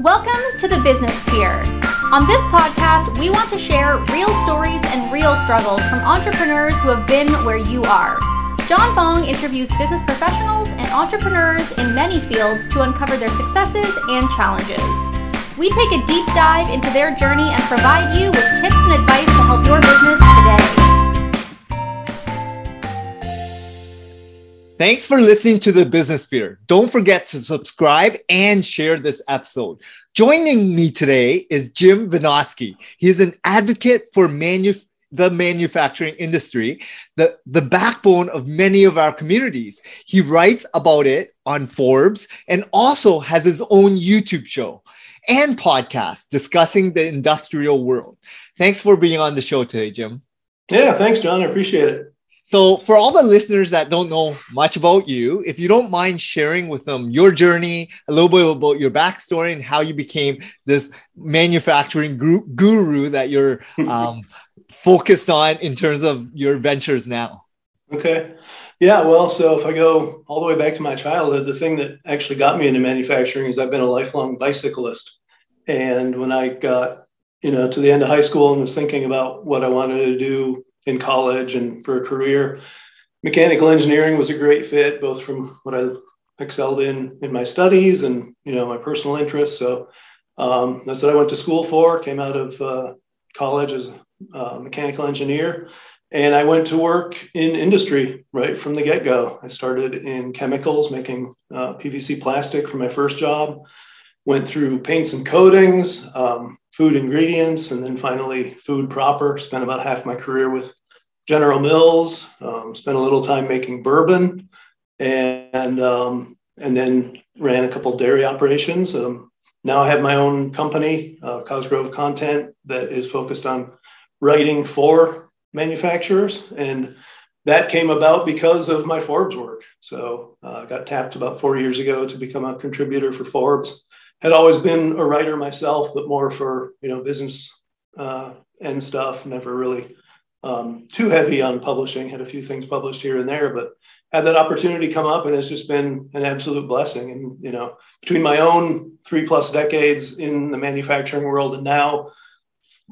Welcome to the Business Sphere. On this podcast, we want to share real stories and real struggles from entrepreneurs who have been where you are. John Fong interviews business professionals and entrepreneurs in many fields to uncover their successes and challenges. We take a deep dive into their journey and provide you with tips and advice to help your business today. Thanks for listening to the Business Sphere. Don't forget to subscribe and share this episode. Joining me today is Jim Vinoski. He is an advocate for manu- the manufacturing industry, the, the backbone of many of our communities. He writes about it on Forbes and also has his own YouTube show and podcast discussing the industrial world. Thanks for being on the show today, Jim. Yeah, thanks, John. I appreciate it. So, for all the listeners that don't know much about you, if you don't mind sharing with them your journey, a little bit about your backstory and how you became this manufacturing guru that you're um, focused on in terms of your ventures now. Okay. Yeah. Well, so if I go all the way back to my childhood, the thing that actually got me into manufacturing is I've been a lifelong bicyclist. And when I got, you know, to the end of high school and was thinking about what I wanted to do in college and for a career. Mechanical engineering was a great fit, both from what I excelled in in my studies and you know my personal interests. So um, that's what I went to school for. Came out of uh, college as a mechanical engineer, and I went to work in industry right from the get go. I started in chemicals, making uh, PVC plastic for my first job. Went through paints and coatings, um, food ingredients, and then finally food proper. Spent about half my career with General Mills. Um, spent a little time making bourbon, and um, and then ran a couple dairy operations. Um, now I have my own company, uh, Cosgrove Content, that is focused on writing for manufacturers, and that came about because of my Forbes work. So I uh, got tapped about four years ago to become a contributor for Forbes had always been a writer myself, but more for you know business uh, and stuff. Never really um, too heavy on publishing. Had a few things published here and there, but had that opportunity come up, and it's just been an absolute blessing. And you know, between my own three plus decades in the manufacturing world, and now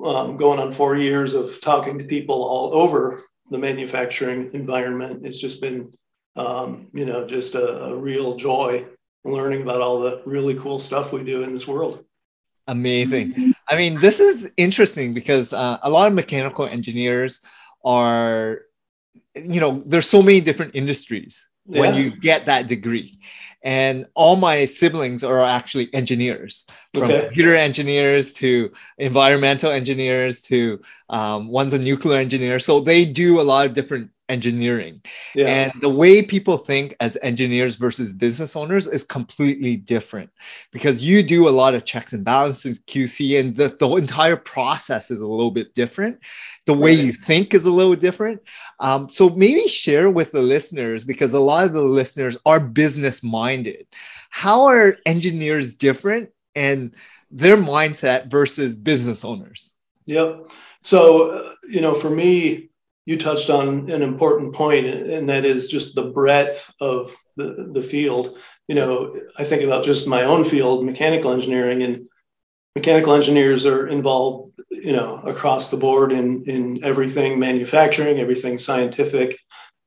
um, going on four years of talking to people all over the manufacturing environment, it's just been um, you know just a, a real joy learning about all the really cool stuff we do in this world. Amazing. I mean, this is interesting because uh, a lot of mechanical engineers are, you know, there's so many different industries yeah. when you get that degree. And all my siblings are actually engineers, from okay. computer engineers to environmental engineers to um, one's a nuclear engineer. So they do a lot of different engineering. Yeah. And the way people think as engineers versus business owners is completely different because you do a lot of checks and balances, QC, and the, the entire process is a little bit different. The way right. you think is a little different. Um, so maybe share with the listeners because a lot of the listeners are business minded. How are engineers different and their mindset versus business owners? Yep. So, uh, you know, for me, you touched on an important point, and that is just the breadth of the, the field. You know, I think about just my own field, mechanical engineering, and mechanical engineers are involved, you know, across the board in in everything manufacturing, everything scientific.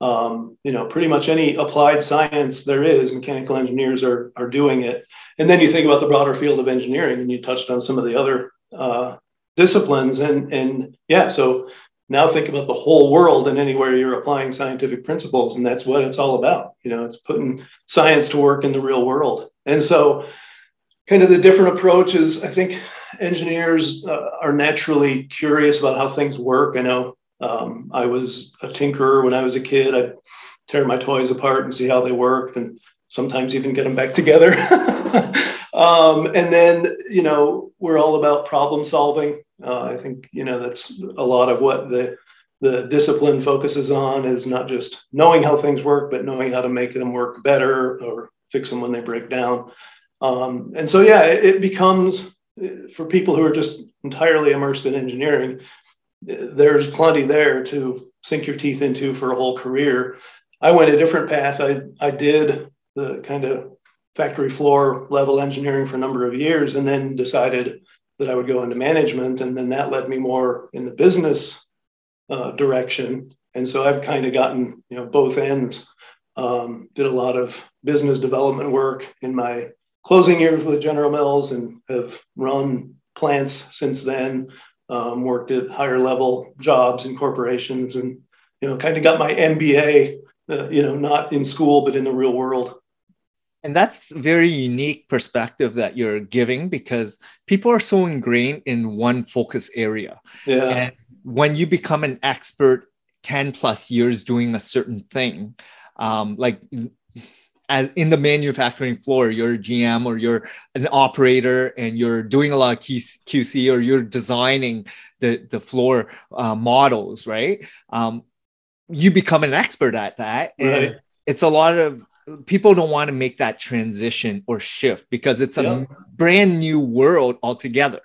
Um, you know, pretty much any applied science there is, mechanical engineers are are doing it. And then you think about the broader field of engineering, and you touched on some of the other uh, disciplines, and and yeah, so now think about the whole world and anywhere you're applying scientific principles and that's what it's all about. You know it's putting science to work in the real world. And so kind of the different approaches i think engineers uh, are naturally curious about how things work. I know um, i was a tinkerer when i was a kid. I'd tear my toys apart and see how they worked and sometimes even get them back together. Um, and then you know we're all about problem solving uh, I think you know that's a lot of what the the discipline focuses on is not just knowing how things work, but knowing how to make them work better or fix them when they break down. Um, and so, yeah, it, it, becomes for people who are just entirely immersed in engineering, there's plenty there to sink your teeth into for a whole career. I went a different path. I, I did the kind of factory floor level engineering for a number of years and then decided that I would go into management. And then that led me more in the business uh, direction. And so I've kind of gotten, you know, both ends. Um, did a lot of business development work in my closing years with General Mills and have run plants since then. Um, worked at higher level jobs in corporations and you know kind of got my MBA uh, you know not in school but in the real world and that's very unique perspective that you're giving because people are so ingrained in one focus area. Yeah. And when you become an expert 10 plus years doing a certain thing um, like as in the manufacturing floor you're a gm or you're an operator and you're doing a lot of qc or you're designing the, the floor uh, models right? Um, you become an expert at that. And it's a lot of people don't want to make that transition or shift because it's a yeah. brand new world altogether.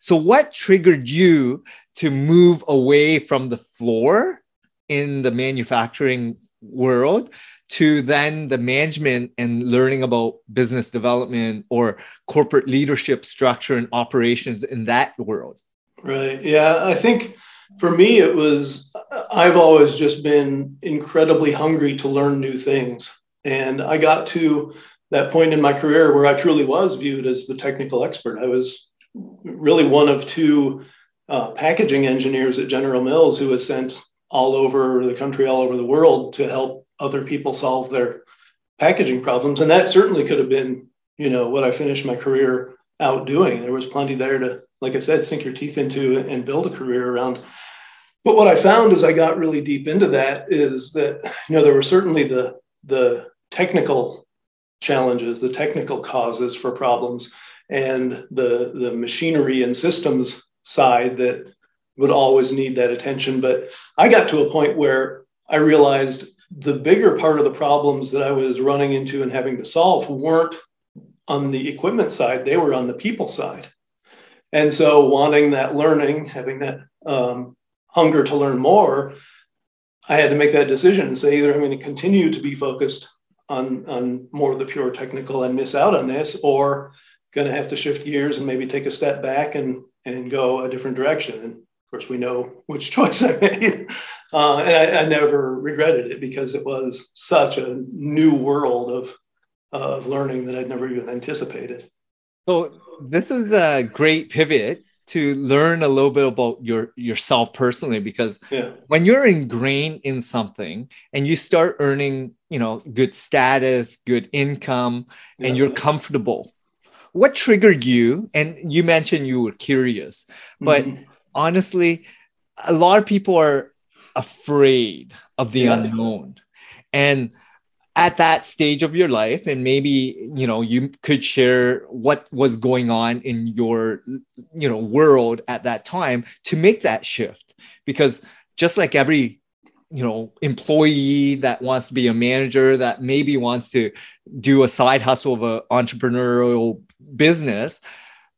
So, what triggered you to move away from the floor in the manufacturing world to then the management and learning about business development or corporate leadership structure and operations in that world? Right. Yeah. I think for me, it was, I've always just been incredibly hungry to learn new things. And I got to that point in my career where I truly was viewed as the technical expert. I was really one of two uh, packaging engineers at General Mills who was sent all over the country, all over the world to help other people solve their packaging problems. And that certainly could have been, you know, what I finished my career out doing. There was plenty there to, like I said, sink your teeth into and build a career around. But what I found as I got really deep into that is that, you know, there were certainly the the technical challenges, the technical causes for problems, and the, the machinery and systems side that would always need that attention. But I got to a point where I realized the bigger part of the problems that I was running into and having to solve weren't on the equipment side, they were on the people side. And so, wanting that learning, having that um, hunger to learn more, I had to make that decision and say either I'm going to continue to be focused on, on more of the pure technical and miss out on this, or going to have to shift gears and maybe take a step back and, and go a different direction. And of course, we know which choice I made. Uh, and I, I, never regretted it because it was such a new world of, of learning that I'd never even anticipated. So, this is a great pivot to learn a little bit about your yourself personally because yeah. when you're ingrained in something and you start earning you know good status good income yeah. and you're comfortable what triggered you and you mentioned you were curious but mm-hmm. honestly a lot of people are afraid of the yeah. unknown and at that stage of your life and maybe you know you could share what was going on in your you know world at that time to make that shift because just like every you know employee that wants to be a manager that maybe wants to do a side hustle of an entrepreneurial business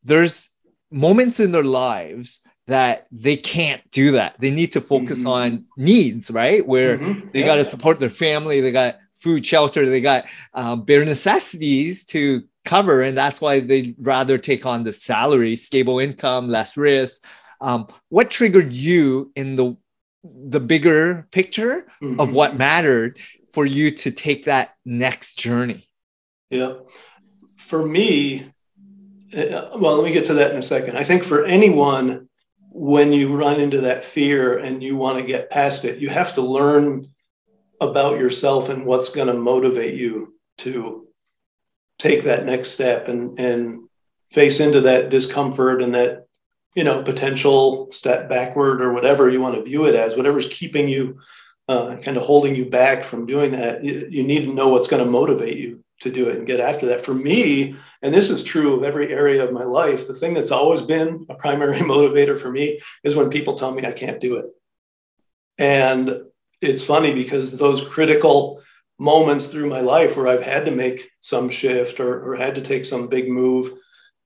there's moments in their lives that they can't do that they need to focus mm-hmm. on needs right where mm-hmm. they yeah. got to support their family they got food, shelter, they got um, bare necessities to cover, and that's why they rather take on the salary, stable income, less risk. Um, what triggered you in the the bigger picture mm-hmm. of what mattered for you to take that next journey? Yeah, for me, uh, well, let me get to that in a second. I think for anyone, when you run into that fear and you want to get past it, you have to learn about yourself and what's going to motivate you to take that next step and and face into that discomfort and that you know potential step backward or whatever you want to view it as whatever's keeping you uh, kind of holding you back from doing that you, you need to know what's going to motivate you to do it and get after that. For me and this is true of every area of my life the thing that's always been a primary motivator for me is when people tell me i can't do it. And it's funny because those critical moments through my life where I've had to make some shift or, or had to take some big move,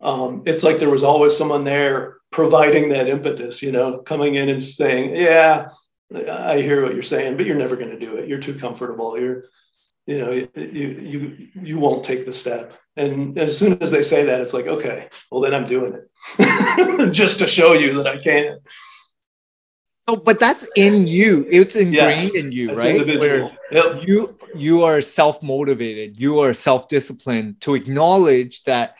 um, it's like there was always someone there providing that impetus, you know, coming in and saying, yeah, I hear what you're saying, but you're never going to do it. You're too comfortable. You're, you know, you, you, you won't take the step. And as soon as they say that, it's like, okay, well, then I'm doing it just to show you that I can. So, but that's in you. It's ingrained yeah, in you, right? Where yep. you you are self motivated. You are self disciplined to acknowledge that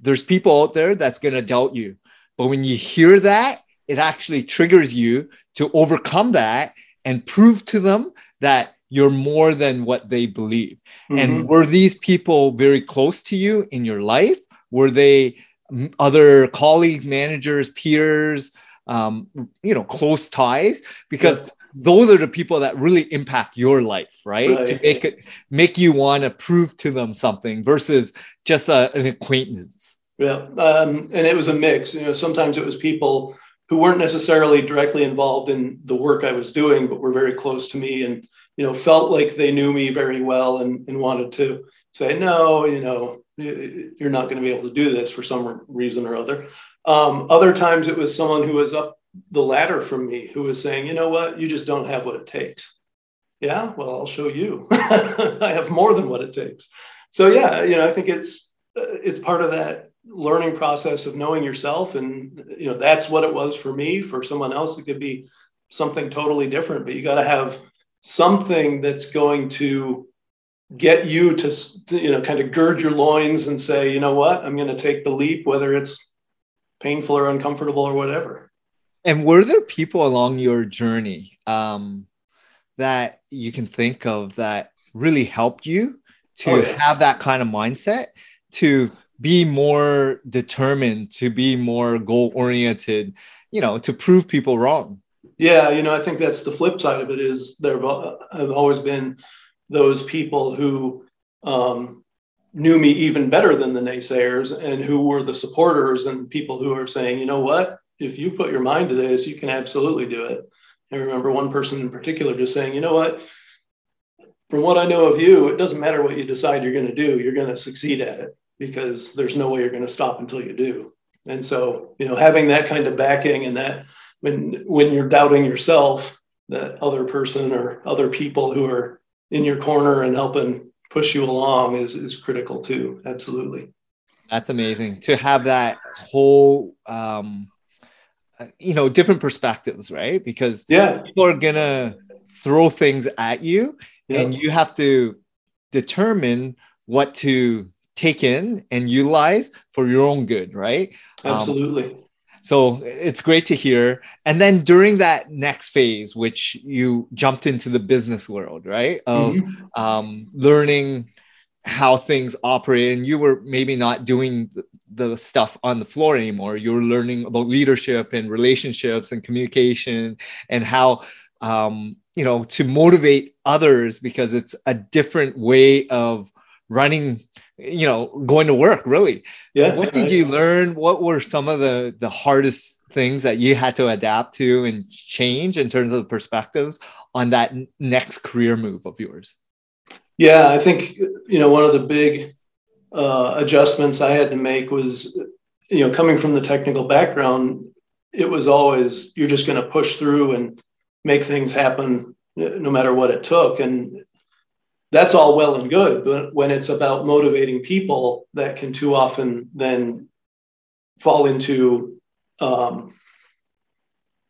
there's people out there that's going to doubt you. But when you hear that, it actually triggers you to overcome that and prove to them that you're more than what they believe. Mm-hmm. And were these people very close to you in your life? Were they other colleagues, managers, peers, um, you know, close ties? Because yeah. those are the people that really impact your life, right? right. To make it make you want to prove to them something versus just a, an acquaintance. Yeah, um, and it was a mix. You know, sometimes it was people who weren't necessarily directly involved in the work I was doing, but were very close to me and you know felt like they knew me very well and, and wanted to say no, you know you're not going to be able to do this for some reason or other. Um, other times it was someone who was up the ladder from me who was saying, you know what, you just don't have what it takes. Yeah, well, I'll show you. I have more than what it takes. So yeah, you know, I think it's uh, it's part of that learning process of knowing yourself and you know that's what it was for me for someone else it could be something totally different but you got to have something that's going to get you to you know kind of gird your loins and say you know what i'm going to take the leap whether it's painful or uncomfortable or whatever and were there people along your journey um, that you can think of that really helped you to oh, yeah. have that kind of mindset to be more determined, to be more goal oriented, you know, to prove people wrong. Yeah, you know, I think that's the flip side of it is there have always been those people who um, knew me even better than the naysayers and who were the supporters and people who are saying, you know what, if you put your mind to this, you can absolutely do it. I remember one person in particular just saying, you know what, from what I know of you, it doesn't matter what you decide you're going to do, you're going to succeed at it because there's no way you're going to stop until you do. And so, you know, having that kind of backing and that when when you're doubting yourself, that other person or other people who are in your corner and helping push you along is is critical too. Absolutely. That's amazing to have that whole um you know different perspectives, right? Because yeah, people are gonna throw things at you yeah. and you have to determine what to take in and utilize for your own good, right? Um, Absolutely. Um, so it's great to hear. And then during that next phase, which you jumped into the business world, right? Of mm-hmm. um, learning how things operate, and you were maybe not doing the, the stuff on the floor anymore. You were learning about leadership and relationships and communication and how um, you know to motivate others because it's a different way of running you know going to work really. Yeah what did you learn? What were some of the the hardest things that you had to adapt to and change in terms of perspectives on that next career move of yours? Yeah i think you know one of the big uh, adjustments i had to make was you know coming from the technical background it was always you're just going to push through and make things happen no matter what it took. And that's all well and good but when it's about motivating people that can too often then fall into um,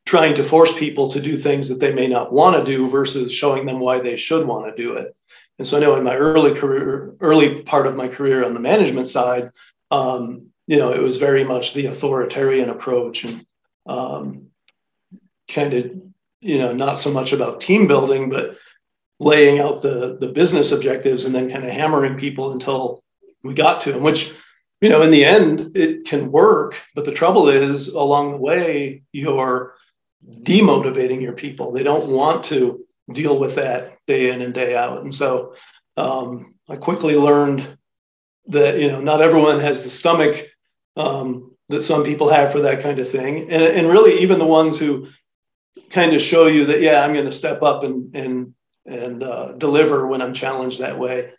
trying to force people to do things that they may not want to do versus showing them why they should want to do it. And so i know in my early career early part of my career on the management side um, you know it was very much the authoritarian approach and um, kind of you know not so much about team building but laying out the the business objectives and then kind of hammering people until we got to them which you know in the end it can work but the trouble is along the way you're demotivating your people. They don't want to deal with that day in and day out. And so um, i quickly learned that you know not everyone has the stomach um, that some people have for that kind of thing. And, and really even the ones who kind of show you that yeah i'm going to step up and and and uh, deliver when I'm challenged that way.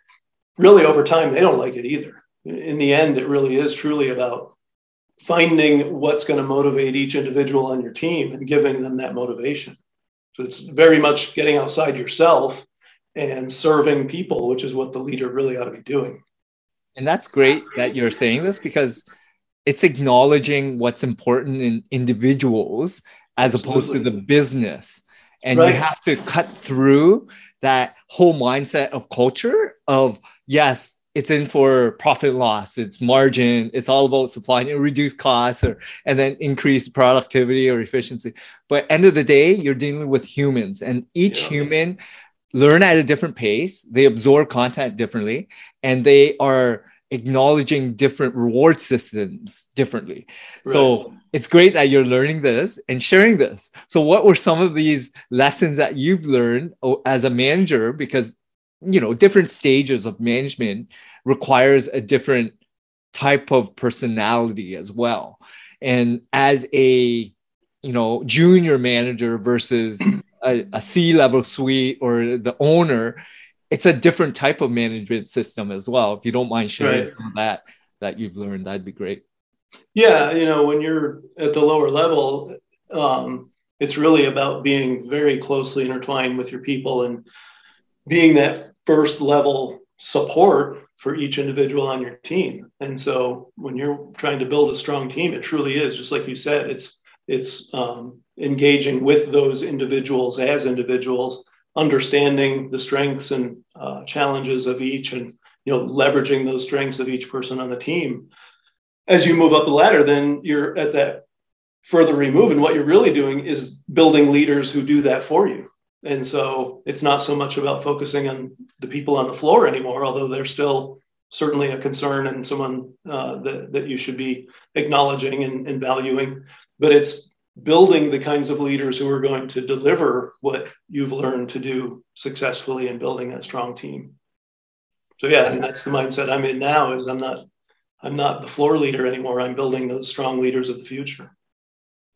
Really, over time, they don't like it either. In the end, it really is truly about finding what's going to motivate each individual on your team and giving them that motivation. So it's very much getting outside yourself and serving people, which is what the leader really ought to be doing. And that's great that you're saying this because it's acknowledging what's important in individuals as Absolutely. opposed to the business. And right. you have to cut through that whole mindset of culture of yes, it's in for profit loss, it's margin, it's all about supply and reduce costs or and then increase productivity or efficiency. But end of the day, you're dealing with humans and each yeah. human learn at a different pace, they absorb content differently, and they are acknowledging different reward systems differently. Right. So it's great that you're learning this and sharing this. So what were some of these lessons that you've learned oh, as a manager because you know different stages of management requires a different type of personality as well. And as a you know junior manager versus a, a C-level suite or the owner, it's a different type of management system as well. If you don't mind sharing right. some of that that you've learned, that'd be great. Yeah, you know, when you're at the lower level, um, it's really about being very closely intertwined with your people and being that first level support for each individual on your team. And so when you're trying to build a strong team, it truly is just like you said, it's it's um, engaging with those individuals as individuals understanding the strengths and uh, challenges of each and you know leveraging those strengths of each person on the team. As you move up the ladder then you're at that further remove and what you're really doing is building leaders who do that for you. And so it's not so much about focusing on the people on the floor anymore although they're still certainly a concern and someone uh, that, that you should be acknowledging and, and valuing but it's building the kinds of leaders who are going to deliver what you've learned to do successfully in building a strong team. So yeah, and that's the mindset I'm in now is I'm not I'm not the floor leader anymore. I'm building those strong leaders of the future.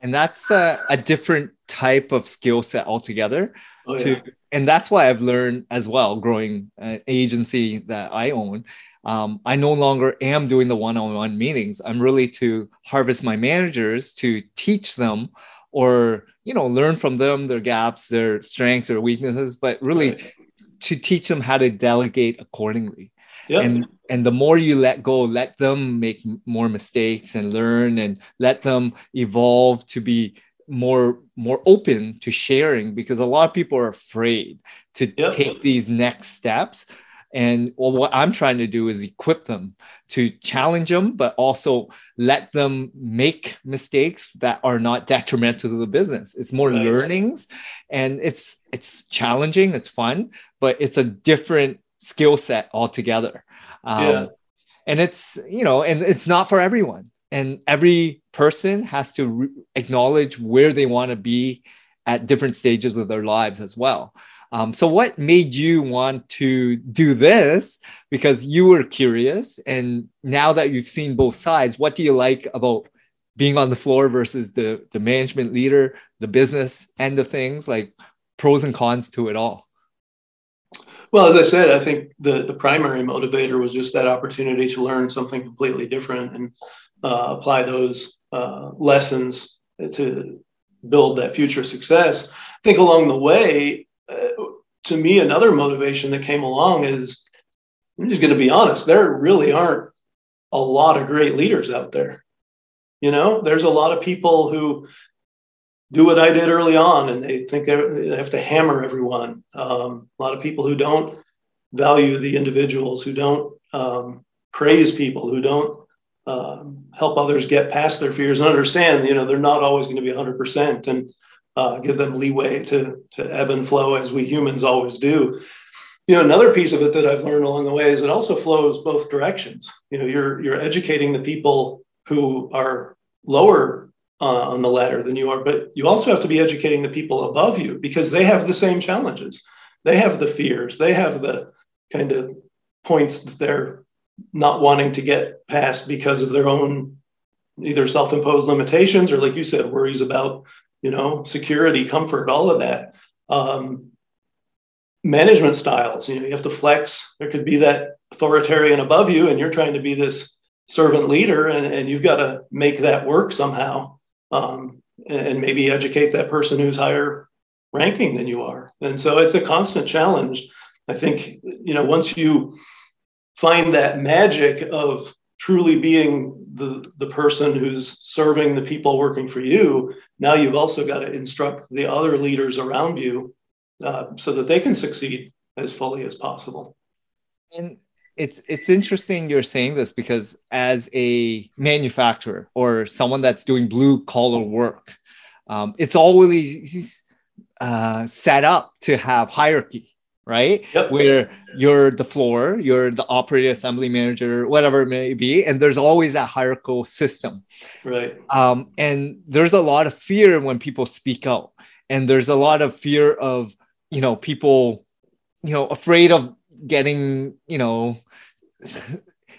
And that's a, a different type of skill set altogether. Oh, to, yeah. And that's why I've learned as well, growing an agency that I own, um, I no longer am doing the one-on-one meetings. I'm really to harvest my managers to teach them or you know learn from them their gaps, their strengths, their weaknesses, but really right. to teach them how to delegate accordingly. Yep. And and the more you let go, let them make more mistakes and learn and let them evolve to be more more open to sharing because a lot of people are afraid to yep. take these next steps and well, what I'm trying to do is equip them to challenge them, but also let them make mistakes that are not detrimental to the business. It's more right. learnings, and it's it's challenging, it's fun, but it's a different skill set altogether. Um, yeah. And it's you know, and it's not for everyone. And every person has to re- acknowledge where they want to be at different stages of their lives as well. Um, so, what made you want to do this? Because you were curious, and now that you've seen both sides, what do you like about being on the floor versus the the management leader, the business end of things? Like pros and cons to it all. Well, as I said, I think the the primary motivator was just that opportunity to learn something completely different and uh, apply those uh, lessons to build that future success. I think along the way, to me, another motivation that came along is I'm just going to be honest, there really aren't a lot of great leaders out there. You know, there's a lot of people who do what I did early on and they think they have to hammer everyone. Um, a lot of people who don't value the individuals, who don't um, praise people, who don't um, help others get past their fears and understand, you know, they're not always going to be 100%. And uh, give them leeway to, to ebb and flow as we humans always do. You know, another piece of it that I've learned along the way is it also flows both directions. You know, you're you're educating the people who are lower uh, on the ladder than you are, but you also have to be educating the people above you because they have the same challenges. They have the fears. They have the kind of points that they're not wanting to get past because of their own either self-imposed limitations or like you said worries about you know, security, comfort, all of that. Um, management styles, you know, you have to flex. There could be that authoritarian above you, and you're trying to be this servant leader, and, and you've got to make that work somehow. Um, and maybe educate that person who's higher ranking than you are. And so it's a constant challenge. I think, you know, once you find that magic of truly being the, the person who's serving the people working for you, now you've also got to instruct the other leaders around you uh, so that they can succeed as fully as possible. And it's it's interesting you're saying this because as a manufacturer or someone that's doing blue collar work, um, it's always uh, set up to have hierarchy right? Yep. Where you're the floor, you're the operating assembly manager, whatever it may be, and there's always that hierarchical system. Right. Um, and there's a lot of fear when people speak out, and there's a lot of fear of you know people, you know, afraid of getting you know.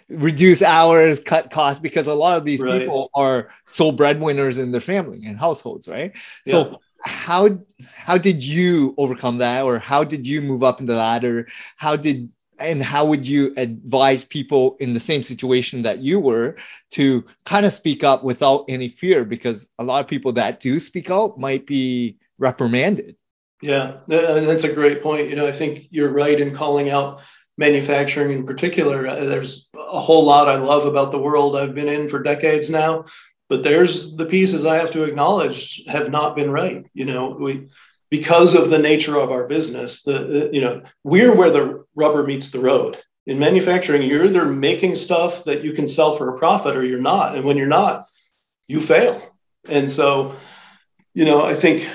reduce hours cut costs because a lot of these right. people are sole breadwinners in their family and households right so yeah how how did you overcome that? Or how did you move up in the ladder? How did and how would you advise people in the same situation that you were to kind of speak up without any fear? Because a lot of people that do speak out might be reprimanded. Yeah that's a great point. You know i think you're right in calling out manufacturing in particular. Uh, there's a whole lot i love about the world i've been in for decades now but there's the pieces I have to acknowledge have not been right. You know, we because of the nature of our business, the, the you know we're where the rubber meets the road. In manufacturing, you're either making stuff that you can sell for a profit or you're not. And when you're not, you fail. And so, you know, I think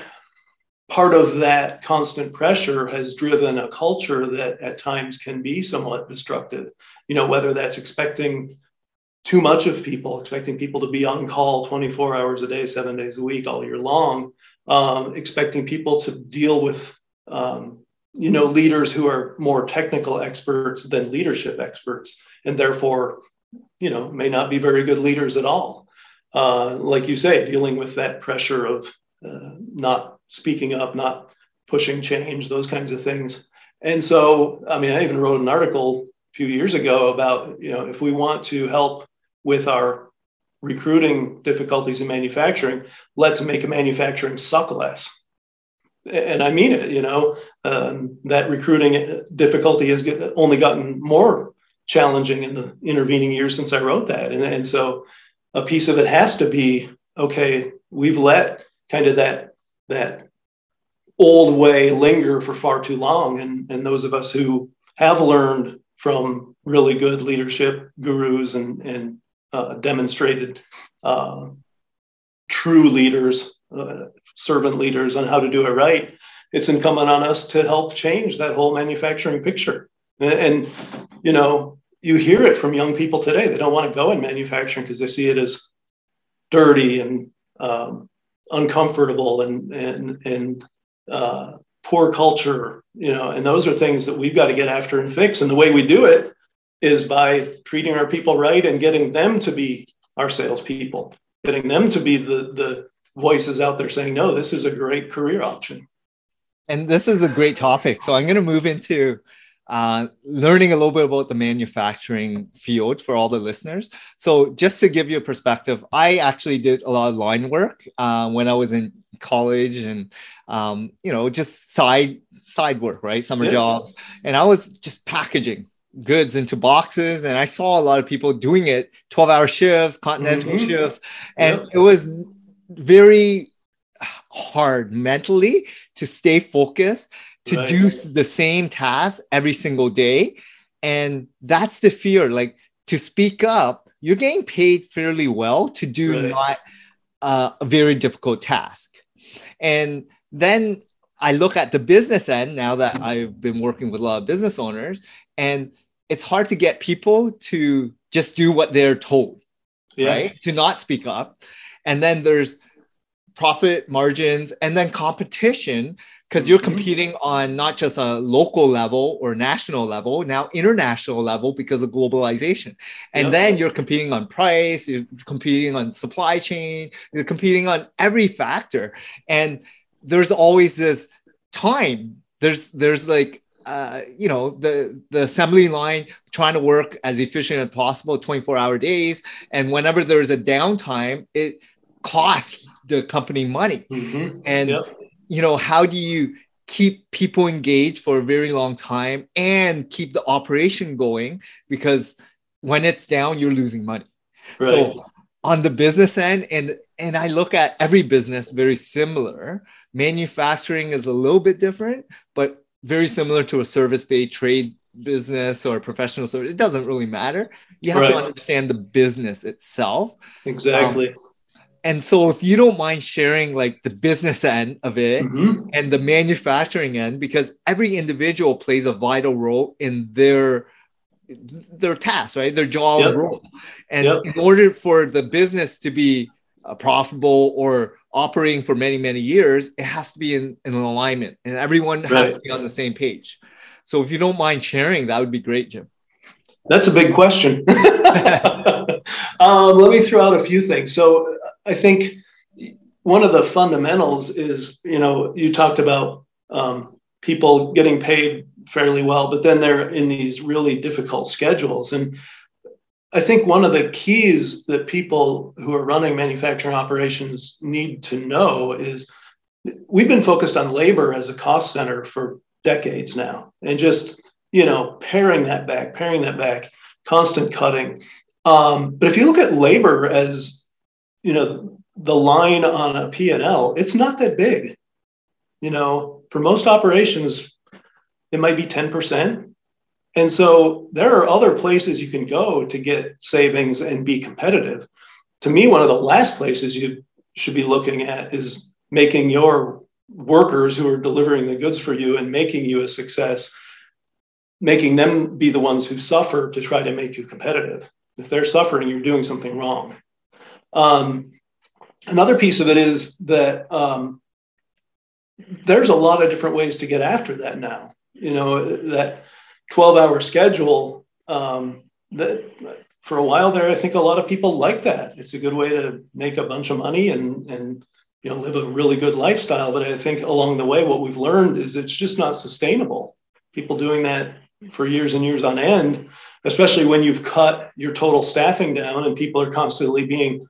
part of that constant pressure has driven a culture that at times can be somewhat destructive. You know, whether that's expecting too much of people, expecting people to be on call 24 hours a day, seven days a week, all year long, um, expecting people to deal with, um, you know, leaders who are more technical experts than leadership experts, and therefore, you know, may not be very good leaders at all. Uh, like you say, dealing with that pressure of uh, not speaking up, not pushing change, those kinds of things. And so, I mean, I even wrote an article a few years ago about, you know, if we want to help with our recruiting difficulties in manufacturing, let's make manufacturing suck less. And I mean it, you know, um, that recruiting difficulty has get, only gotten more challenging in the intervening years since I wrote that. And, and so a piece of it has to be okay, we've let kind of that, that old way linger for far too long. And, and those of us who have learned from really good leadership gurus and, and uh, demonstrated uh, true leaders, uh, servant leaders on how to do it right, it's incumbent on us to help change that whole manufacturing picture. And, and you know, you hear it from young people today. They don't want to go in manufacturing because they see it as dirty and um, uncomfortable and and and uh, poor culture. You know, and those are things that we've got to get after and fix. And the way we do it is by treating our people right and getting them to be our salespeople, getting them to be the, the voices out there saying, no, this is a great career option. And this is a great topic. So I'm going to move into uh, learning a little bit about the manufacturing field for all the listeners. So, just to give you a perspective, I actually did a lot of line work uh, when I was in college, and um, you know, just side side work, right, summer yeah. jobs, and I was just packaging goods into boxes and i saw a lot of people doing it 12 hour shifts continental mm-hmm. shifts and yep. it was very hard mentally to stay focused to right. do the same task every single day and that's the fear like to speak up you're getting paid fairly well to do right. not uh, a very difficult task and then I look at the business end now that I've been working with a lot of business owners, and it's hard to get people to just do what they're told, yeah. right? To not speak up. And then there's profit margins and then competition because you're mm-hmm. competing on not just a local level or national level, now international level because of globalization. And yep. then you're competing on price, you're competing on supply chain, you're competing on every factor. And there's always this time. There's there's like uh, you know the the assembly line trying to work as efficient as possible 24 hour days and whenever there's a downtime it costs the company money mm-hmm. and yep. you know how do you keep people engaged for a very long time and keep the operation going because when it's down you're losing money right. so on the business end and and i look at every business very similar manufacturing is a little bit different but very similar to a service-based trade business or professional service it doesn't really matter you have right. to understand the business itself exactly um, and so if you don't mind sharing like the business end of it mm-hmm. and the manufacturing end because every individual plays a vital role in their their task right their job yep. role and yep. in order for the business to be uh, profitable or operating for many many years it has to be in, in alignment and everyone right. has to be on the same page so if you don't mind sharing that would be great jim that's a big question um, let me throw out a few things so I think one of the fundamentals is, you know, you talked about um, people getting paid fairly well, but then they're in these really difficult schedules. And I think one of the keys that people who are running manufacturing operations need to know is we've been focused on labor as a cost center for decades now and just you know paring that back paring that back constant cutting um, but if you look at labor as you know, the line on a P&L, it's not that big. You know, for most operations, it might be 10%. And so there are other places you can go to get savings and be competitive. To me, one of the last places you should be looking at is making your workers who are delivering the goods for you and making you a success, making them be the ones who suffer to try to make you competitive. If they're suffering, you're doing something wrong. Um, another piece of it is that um, there's a lot of different ways to get after that now. You know, that 12 hour schedule um, that for a while there, I think a lot of people like that. It's a good way to make a bunch of money and, and, you know, live a really good lifestyle. But I think along the way, what we've learned is it's just not sustainable. People doing that for years and years on end, especially when you've cut your total staffing down and people are constantly being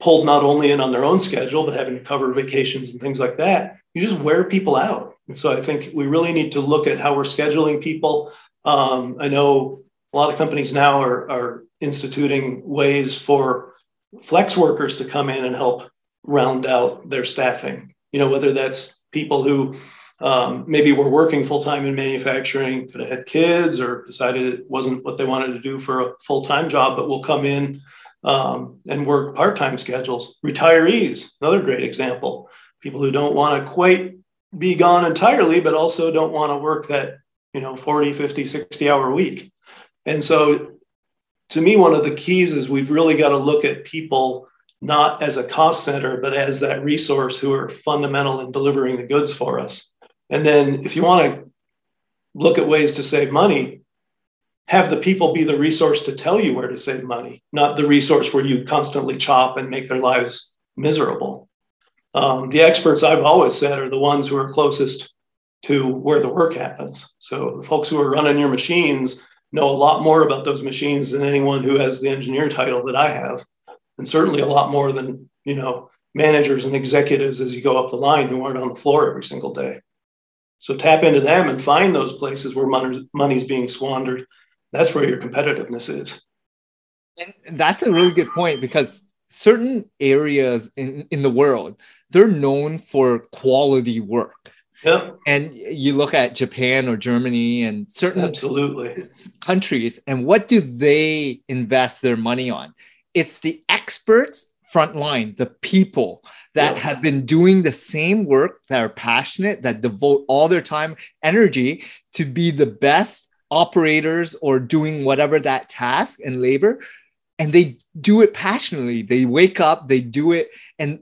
pulled not only in on their own schedule, but having to cover vacations and things like that, you just wear people out. And so I think we really need to look at how we're scheduling people. Um, I know a lot of companies now are, are instituting ways for flex workers to come in and help round out their staffing. You know, whether that's people who um, maybe were working full time in manufacturing, could have had kids, or decided it wasn't what they wanted to do for a full time job, but will come in um, and work part time schedules. Retirees, another great example. People who don't want to quite be gone entirely, but also don't want to work that, you know, 40, 50, 60 hour week. And so to me, one of the keys is we've really got to look at people not as a cost center, but as that resource who are fundamental in delivering the goods for us. And then if you want to look at ways to save money, have the people be the resource to tell you where to save money, not the resource where you constantly chop and make their lives miserable. Um, the experts I've always said are the ones who are closest to where the work happens. So the folks who are running your machines know a lot more about those machines than anyone who has the engineer title that I have, and certainly a lot more than you know managers and executives as you go up the line who aren't on the floor every single day. So tap into them and find those places where money, money's being squandered that's where your competitiveness is. And that's a really good point because certain areas in, in the world, they're known for quality work. Yeah. And you look at Japan or Germany and certain absolutely countries, and what do they invest their money on? It's the experts front line, the people that yeah. have been doing the same work, that are passionate, that devote all their time, energy to be the best operators or doing whatever that task and labor and they do it passionately they wake up they do it and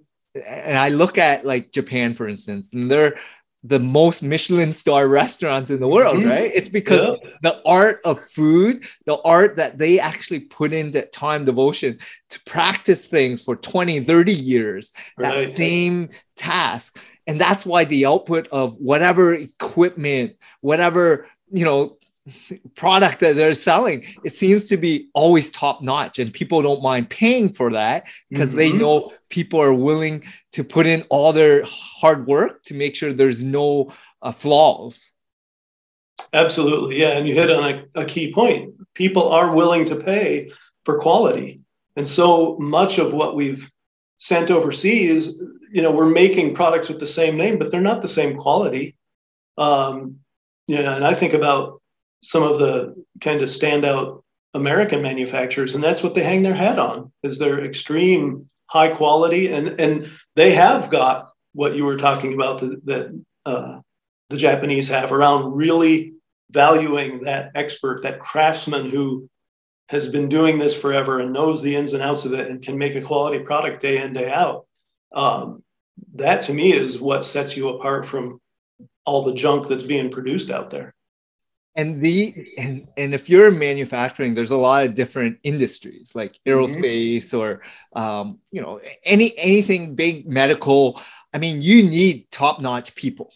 and i look at like japan for instance and they're the most michelin star restaurants in the world mm-hmm. right it's because yeah. the art of food the art that they actually put in that time devotion to practice things for 20 30 years right. that same task and that's why the output of whatever equipment whatever you know product that they're selling it seems to be always top notch and people don't mind paying for that because mm-hmm. they know people are willing to put in all their hard work to make sure there's no uh, flaws. Absolutely, yeah, and you hit on a, a key point. People are willing to pay for quality, and so much of what we've sent overseas, you know, we're making products with the same name, but they're not the same quality. Um, yeah, and I think about some of the kind of standout American manufacturers, and that's what they hang their hat on is their extreme high quality, and and they have got what you were talking about that uh, the Japanese have around really valuing that expert, that craftsman who has been doing this forever and knows the ins and outs of it and can make a quality product day in day out. Um, that to me is what sets you apart from all the junk that's being produced out there and the and, and if you're manufacturing there's a lot of different industries like mm-hmm. aerospace mm-hmm. or um, you know any anything big medical i mean you need top-notch people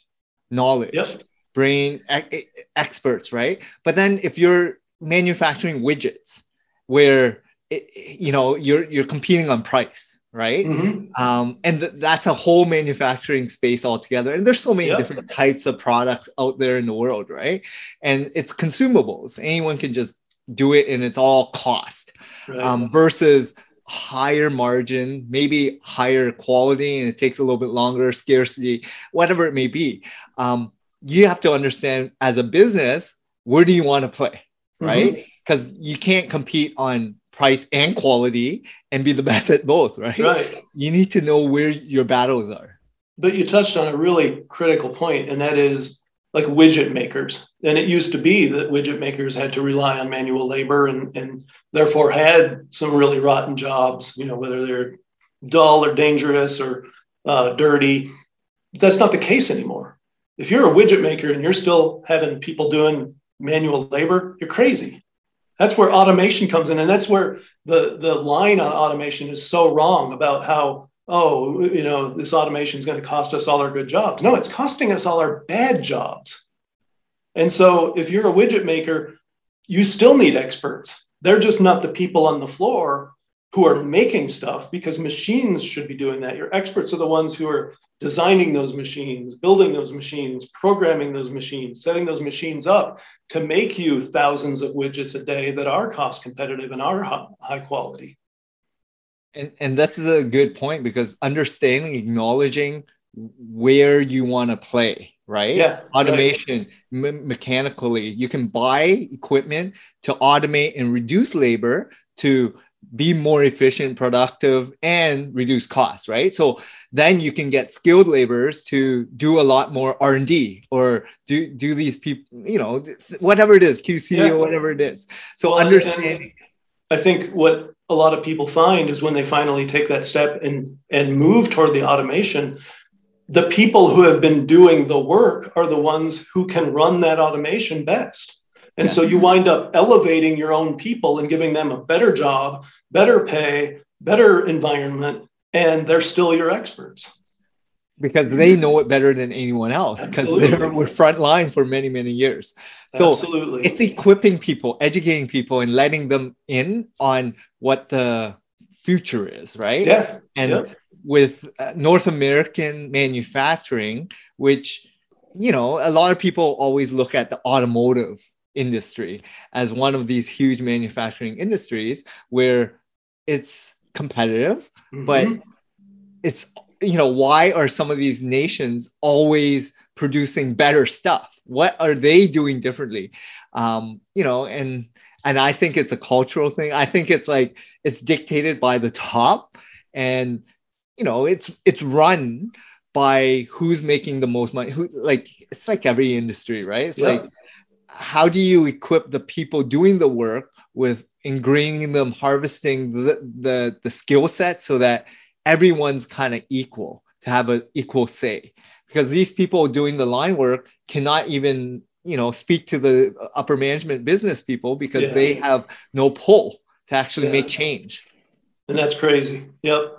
knowledge yep. brain e- experts right but then if you're manufacturing widgets where it, you know you're you're competing on price right mm-hmm. um, and th- that's a whole manufacturing space altogether and there's so many yep. different types of products out there in the world right and it's consumables anyone can just do it and it's all cost right. um, versus higher margin maybe higher quality and it takes a little bit longer scarcity whatever it may be um, you have to understand as a business where do you want to play right because mm-hmm. you can't compete on price and quality and be the best at both, right? Right. You need to know where your battles are. But you touched on a really critical point, and that is like widget makers. And it used to be that widget makers had to rely on manual labor and, and therefore had some really rotten jobs, you know, whether they're dull or dangerous or uh, dirty. That's not the case anymore. If you're a widget maker and you're still having people doing manual labor, you're crazy. That's where automation comes in, and that's where the the line on automation is so wrong about how oh you know this automation is going to cost us all our good jobs. No, it's costing us all our bad jobs. And so if you're a widget maker, you still need experts. They're just not the people on the floor who are making stuff because machines should be doing that. Your experts are the ones who are designing those machines, building those machines, programming those machines, setting those machines up to make you thousands of widgets a day that are cost competitive and are high quality. And, and this is a good point because understanding, acknowledging where you want to play, right? Yeah. Automation, right. Me- mechanically, you can buy equipment to automate and reduce labor to be more efficient, productive, and reduce costs, right? So then you can get skilled laborers to do a lot more R and D or do do these people, you know, whatever it is, QC yeah. or whatever it is. So well, understanding. I think what a lot of people find is when they finally take that step and and move toward the automation, the people who have been doing the work are the ones who can run that automation best. And yes. so you wind up elevating your own people and giving them a better job, better pay, better environment, and they're still your experts. Because they know it better than anyone else because they were front line for many, many years. So Absolutely. it's equipping people, educating people, and letting them in on what the future is, right? Yeah. And yeah. with uh, North American manufacturing, which you know, a lot of people always look at the automotive industry as one of these huge manufacturing industries where it's competitive, mm-hmm. but it's you know why are some of these nations always producing better stuff? What are they doing differently? Um, you know, and and I think it's a cultural thing. I think it's like it's dictated by the top, and you know, it's it's run by who's making the most money. Who like it's like every industry, right? It's yeah. like how do you equip the people doing the work with ingraining them harvesting the the, the skill set so that everyone's kind of equal to have an equal say because these people doing the line work cannot even you know speak to the upper management business people because yeah. they have no pull to actually yeah. make change and that's crazy yep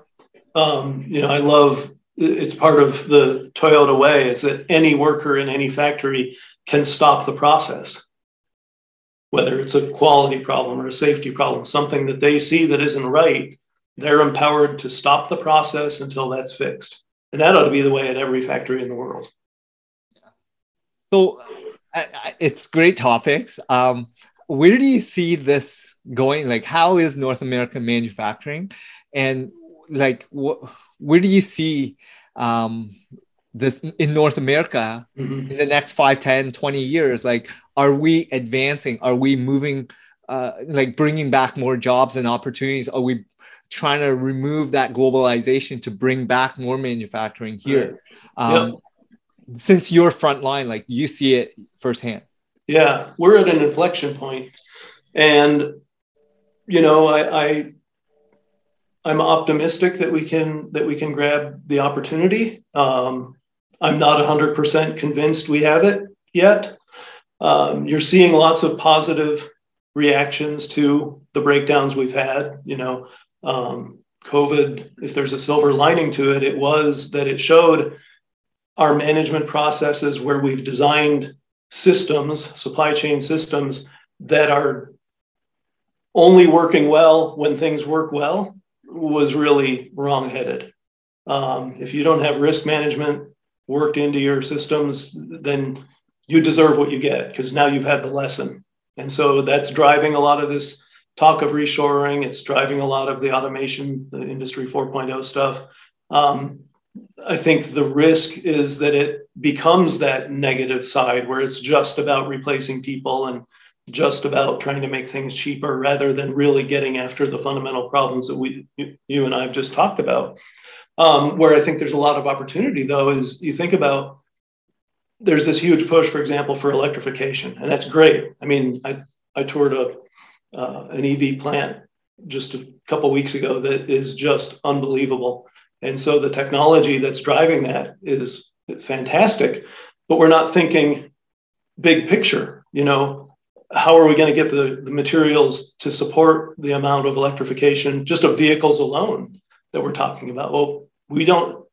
um, you know i love it's part of the toyota way is that any worker in any factory can stop the process. Whether it's a quality problem or a safety problem, something that they see that isn't right, they're empowered to stop the process until that's fixed. And that ought to be the way at every factory in the world. So it's great topics. Um, where do you see this going? Like, how is North American manufacturing, and like, wh- where do you see um, this in North America mm-hmm. in the next 5, 10, 20 years? Like, are we advancing? Are we moving? Uh, like bringing back more jobs and opportunities? Are we trying to remove that globalization to bring back more manufacturing here? Right. Um, yep since your front line, like you see it firsthand. Yeah, we're at an inflection point, and you know, I, I I'm optimistic that we can that we can grab the opportunity. Um, I'm not 100% convinced we have it yet. Um, you're seeing lots of positive reactions to the breakdowns we've had. You know, um, COVID, if there's a silver lining to it, it was that it showed our management processes where we've designed systems, supply chain systems that are only working well when things work well was really wrong-headed. Um, if you don't have risk management worked into your systems, then you deserve what you get because now you've had the lesson. And so that's driving a lot of this talk of reshoring. It's driving a lot of the automation, the industry 4.0 stuff. Um, I think the risk is that it becomes that negative side where it's just about replacing people and just about trying to make things cheaper rather than really getting after the fundamental problems that we you, and I've just talked about. Um, where I think there's a lot of opportunity though is you think about there's this huge push, for example, for electrification, and that's great. I mean, I I toured a uh, an EV plant just a couple weeks ago that is just unbelievable. And so the technology that's driving that is fantastic, but we're not thinking big picture. You know, how are we going to get the, the materials to support the amount of electrification just of vehicles alone that we're talking about? Well, we don't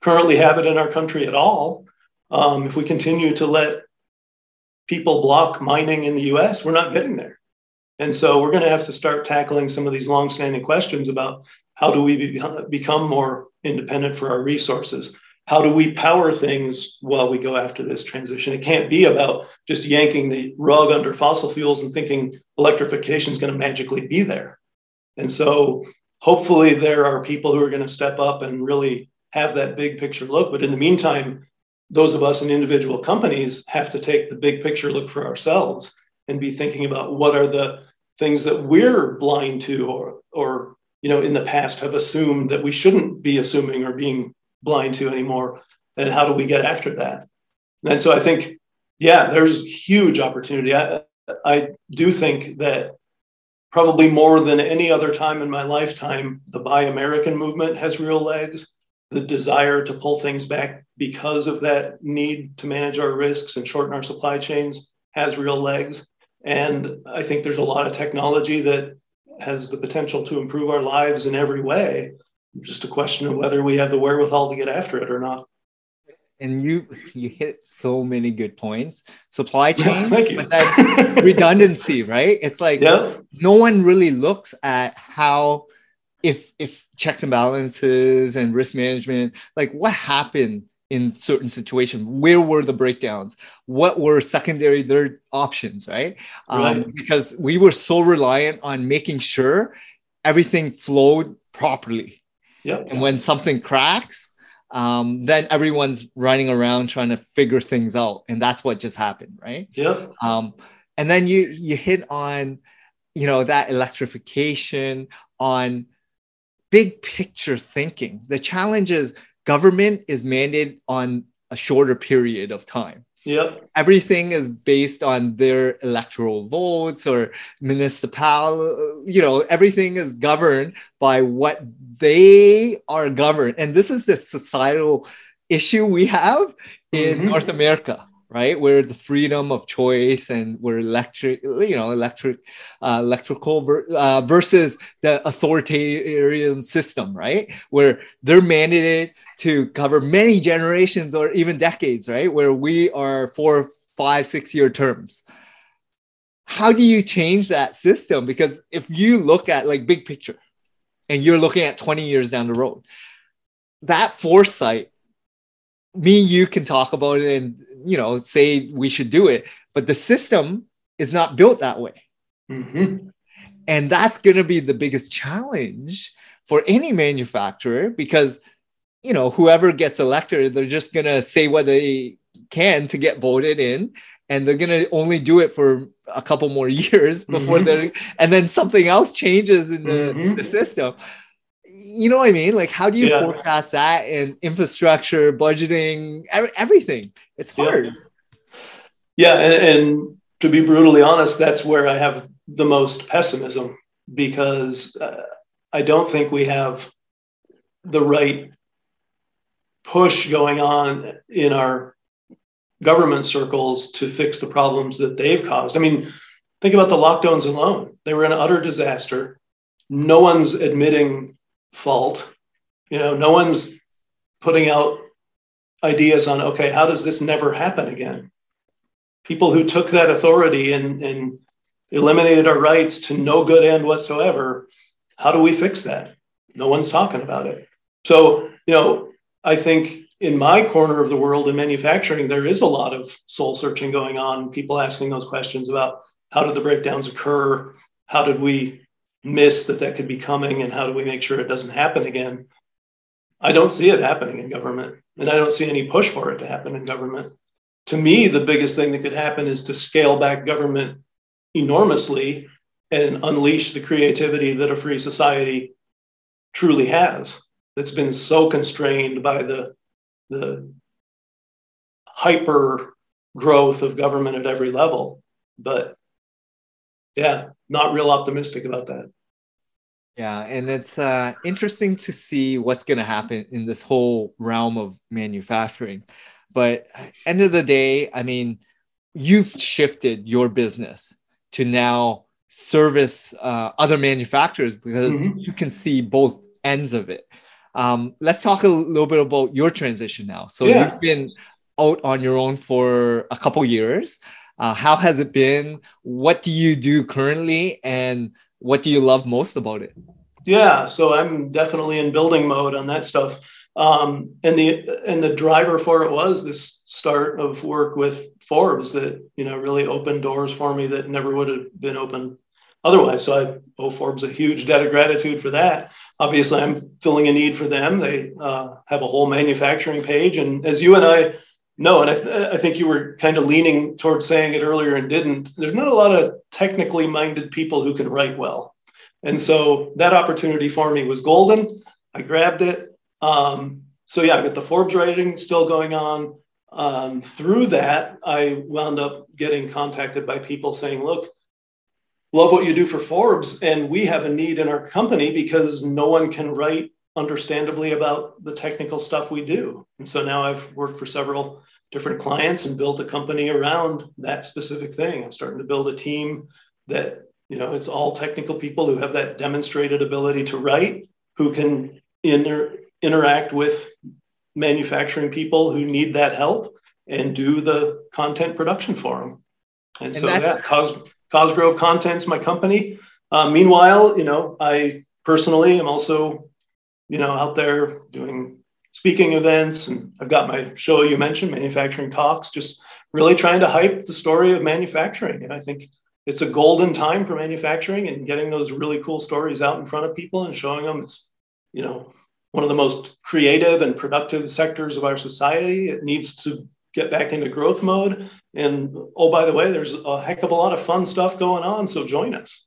currently have it in our country at all. Um, if we continue to let people block mining in the US, we're not getting there. And so we're going to have to start tackling some of these long-standing questions about how do we be, become more independent for our resources? How do we power things while we go after this transition? It can't be about just yanking the rug under fossil fuels and thinking electrification is going to magically be there. And so hopefully there are people who are going to step up and really have that big picture look. But in the meantime, those of us in individual companies have to take the big picture look for ourselves and be thinking about what are the things that we're blind to or, or you know, in the past have assumed that we shouldn't be assuming or being blind to anymore. And how do we get after that? And so I think, yeah, there's huge opportunity. I, I do think that probably more than any other time in my lifetime, the Buy American movement has real legs. The desire to pull things back because of that need to manage our risks and shorten our supply chains has real legs. And I think there's a lot of technology that has the potential to improve our lives in every way. Just a question of whether we have the wherewithal to get after it or not. And you you hit so many good points. Supply chain, yeah, but that redundancy, right? It's like yeah. no one really looks at how if if checks and balances and risk management, like what happened in certain situations where were the breakdowns what were secondary third options right, right. Um, because we were so reliant on making sure everything flowed properly yeah and when something cracks um, then everyone's running around trying to figure things out. And that's what just happened right? Yeah um, and then you you hit on you know that electrification on big picture thinking. The challenge is government is mandated on a shorter period of time. Yep. Everything is based on their electoral votes or municipal, you know, everything is governed by what they are governed. And this is the societal issue we have in mm-hmm. North America right where the freedom of choice and we're electric you know electric uh, electrical ver- uh, versus the authoritarian system right where they're mandated to cover many generations or even decades right? Where we are four five six year terms. How do you change that system? Because if you look at like big picture and you're looking at 20 years down the road that foresight me you can talk about it and you know say we should do it but the system is not built that way. Mm-hmm. and that's going to be the biggest challenge for any manufacturer because you know whoever gets elected they're just going to say what they can to get voted in and they're going to only do it for a couple more years before Mhm. they're and then something else changes in the, Mhm. the system you know what i mean like how do you Yeah. forecast that and infrastructure budgeting ev- everything it's Yeah. hard Yeah, and, and to be brutally honest, that's where I have the most pessimism because uh, I don't think we have the right push going on in our government circles to fix the problems that they've caused. I mean, think about the lockdowns alone. They were an utter disaster. No one's admitting fault. You know, no one's putting out ideas on, okay, how does this never happen again? people who took that authority and, and eliminated our rights to no good end whatsoever, how do we fix that? No one's talking about it. So, you know, I think in my corner of the world in manufacturing, there is a lot of soul searching going on, people asking those questions about how did the breakdowns occur? How did we miss that that could be coming? And how do we make sure it doesn't happen again? I don't see it happening in government, and I don't see any push for it to happen in government to me, the biggest thing that could happen is to scale back government enormously and unleash the creativity that a free society truly has. That's been so constrained by the the hyper growth of government at every level. But yeah, not real optimistic about that. Yeah, and it's uh, interesting to see what's going to happen in this whole realm of manufacturing. But end of the day, I mean, you've shifted your business to now service uh, other manufacturers because Mhm. you can see both ends of it. Um, let's talk a little bit about your transition now. So Yeah. you've been out on your own for a couple years. Uh, how has it been? What do you do currently, and what do you love most about it? Yeah, so I'm definitely in building mode on that stuff. Um, and the and the driver for it was this start of work with Forbes that you know really opened doors for me that never would have been open otherwise. So I owe Forbes a huge debt of gratitude for that. Obviously, I'm filling a need for them. They uh, have a whole manufacturing page, and as you and I know, and I, th- I think you were kind of leaning towards saying it earlier and didn't. There's not a lot of technically minded people who can write well. And so that opportunity for me was golden. I grabbed it. Um, so yeah, I got the Forbes writing still going on. Um, through that, I wound up getting contacted by people saying, look, love what you do for Forbes. And we have a need in our company because no one can write understandably about the technical stuff we do. And so now I've worked for several different clients and built a company around that specific thing. I'm starting to build a team that you know it's all technical people who have that demonstrated ability to write who can inter- interact with manufacturing people who need that help and do the content production for them and, And so that's- yeah Cos- cosgrove content's my company. Uh, meanwhile you know i personally am also you know out there doing speaking events and i've got my show you mentioned manufacturing talks just really trying to hype the story of manufacturing. And i think it's a golden time for manufacturing and getting those really cool stories out in front of people and showing them it's you know one of the most creative and productive sectors of our society. It needs to get back into growth mode. And oh by the way there's a heck of a lot of fun stuff going on so join us.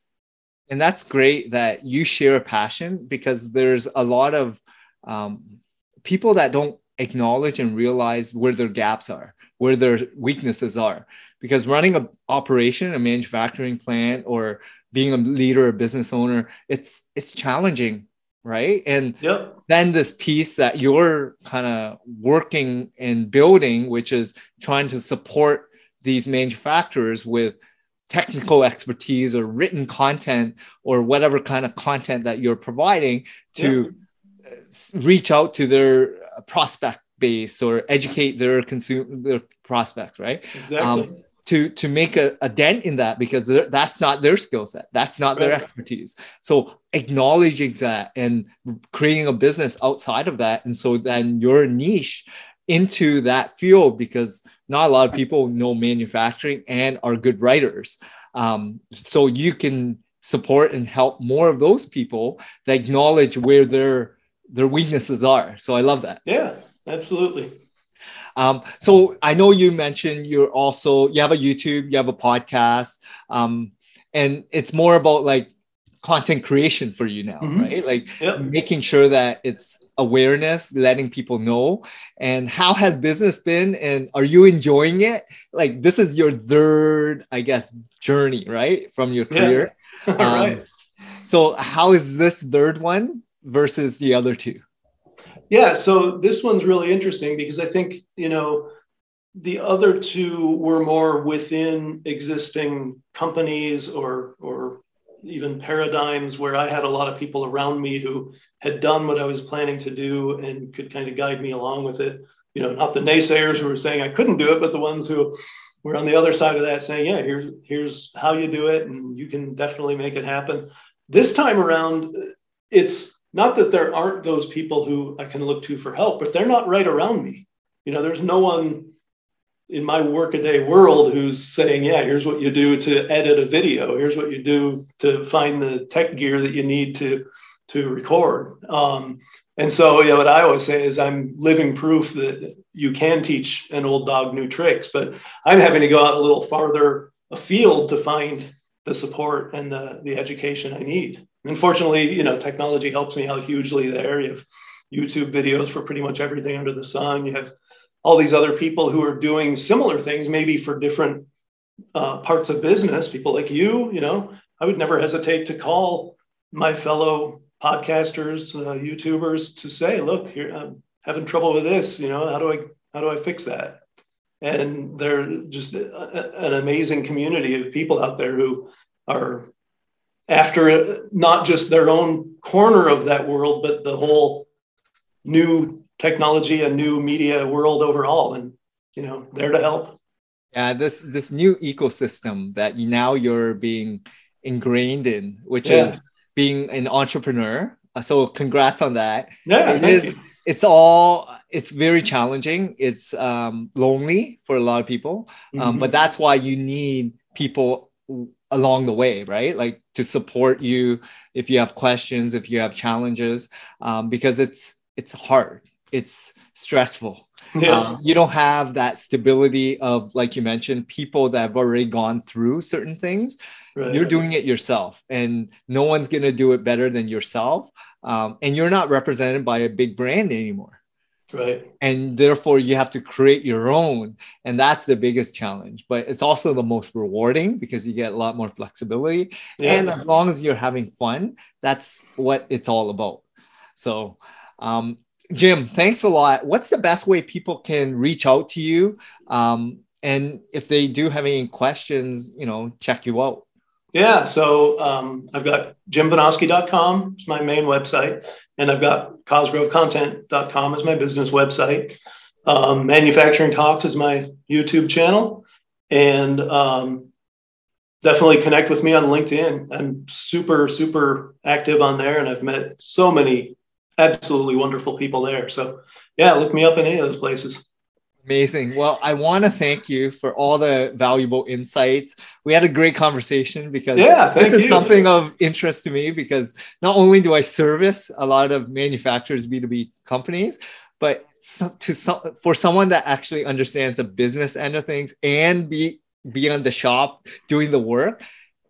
And that's great that you share a passion because there's a lot of um, people that don't acknowledge and realize where their gaps are where their weaknesses are. Because running an operation a manufacturing plant or being a leader a business owner it's it's challenging right? And yep. then this piece that you're kind of working and building which is trying to support these manufacturers with technical expertise or written content or whatever kind of content that you're providing to reach out to their prospect base or educate their consumer their prospects right? Exactly. um, to to make a, a dent in that because that's not their skill set that's not their expertise so acknowledging that and creating a business outside of that and so then your niche into that field because not a lot of people know manufacturing and are good writers. Um, so you can support and help more of those people that acknowledge where their their weaknesses are. So I love that. Yeah, absolutely. Um, so I know you mentioned you're also you have a YouTube, you have a podcast, um, and it's more about like content creation for you now, mm-hmm. right? Like yep. making sure that it's awareness, letting people know. And how has business been? And are you enjoying it? Like this is your third, I guess, journey, right? From your career. Yeah. um, right. So how is this third one versus the other two? Yeah, so this one's really interesting because I think, you know, the other two were more within existing companies or or even paradigms where I had a lot of people around me who had done what I was planning to do and could kind of guide me along with it. You know, not the naysayers who were saying I couldn't do it, but the ones who were on the other side of that saying, yeah, here's here's how you do it and you can definitely make it happen. This time around, it's not that there aren't those people who I can look to for help, but they're not right around me. You know, there's no one in my workaday world who's saying, yeah, here's what you do to edit a video. Here's what you do to find the tech gear that you need to to record. Um, and so, yeah, what I always say is I'm living proof that you can teach an old dog new tricks, but I'm having to go out a little farther afield to find the support and the, the education I need. Unfortunately, you know, technology helps me out hugely there. You have YouTube videos for pretty much everything under the sun. You have all these other people who are doing similar things, maybe for different uh, parts of business. People like you, you know, I would never hesitate to call my fellow podcasters, uh, YouTubers, to say, "Look, here, I'm having trouble with this. You know, how do I how do I fix that?" And they're just a, an amazing community of people out there who are after not just their own corner of that world, but the whole new technology and new media world overall and you know there to help yeah this this new ecosystem that now you're being ingrained in which yeah. is being an entrepreneur uh, so congrats on that yeah it is you. it's all it's very challenging it's um, lonely for a lot of people um, mm-hmm. but that's why you need people along the way right like to support you if you have questions if you have challenges um, because it's it's hard it's stressful. Yeah. Um, you don't have that stability of, like you mentioned, people that have already gone through certain things. Right. You're doing it yourself, and no one's going to do it better than yourself. Um, and you're not represented by a big brand anymore. Right. And therefore, you have to create your own. And that's the biggest challenge. But it's also the most rewarding because you get a lot more flexibility. Yeah. And as long as you're having fun, that's what it's all about. So, um, Jim, thanks a lot. What's the best way people can reach out to you? Um, and if they do have any questions, you know, check you out. Yeah, so um, I've got jimvinoski.com it's my main website, and I've got cosgrovecontent.com is my business website. Um, Manufacturing Talks is my YouTube channel, and um, definitely connect with me on LinkedIn. I'm super, super active on there, and I've met so many absolutely wonderful people there. So yeah, look me up in any of those places. Amazing. Well, I want to thank you for all the valuable insights. We had a great conversation because yeah, this is you. something of interest to me because not only do I service a lot of manufacturers, B2B companies, but to some, for someone that actually understands the business end of things and be beyond the shop doing the work,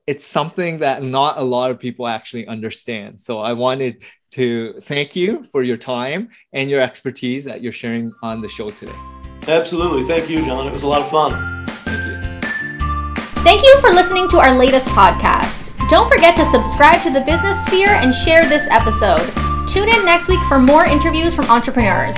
it's something that not a lot of people actually understand. So I wanted to thank you for your time and your expertise that you're sharing on the show today. Absolutely. Thank you, John. It was a lot of fun. Thank you. Thank you for listening to our latest podcast. Don't forget to subscribe to the Business Sphere and share this episode. Tune in next week for more interviews from entrepreneurs.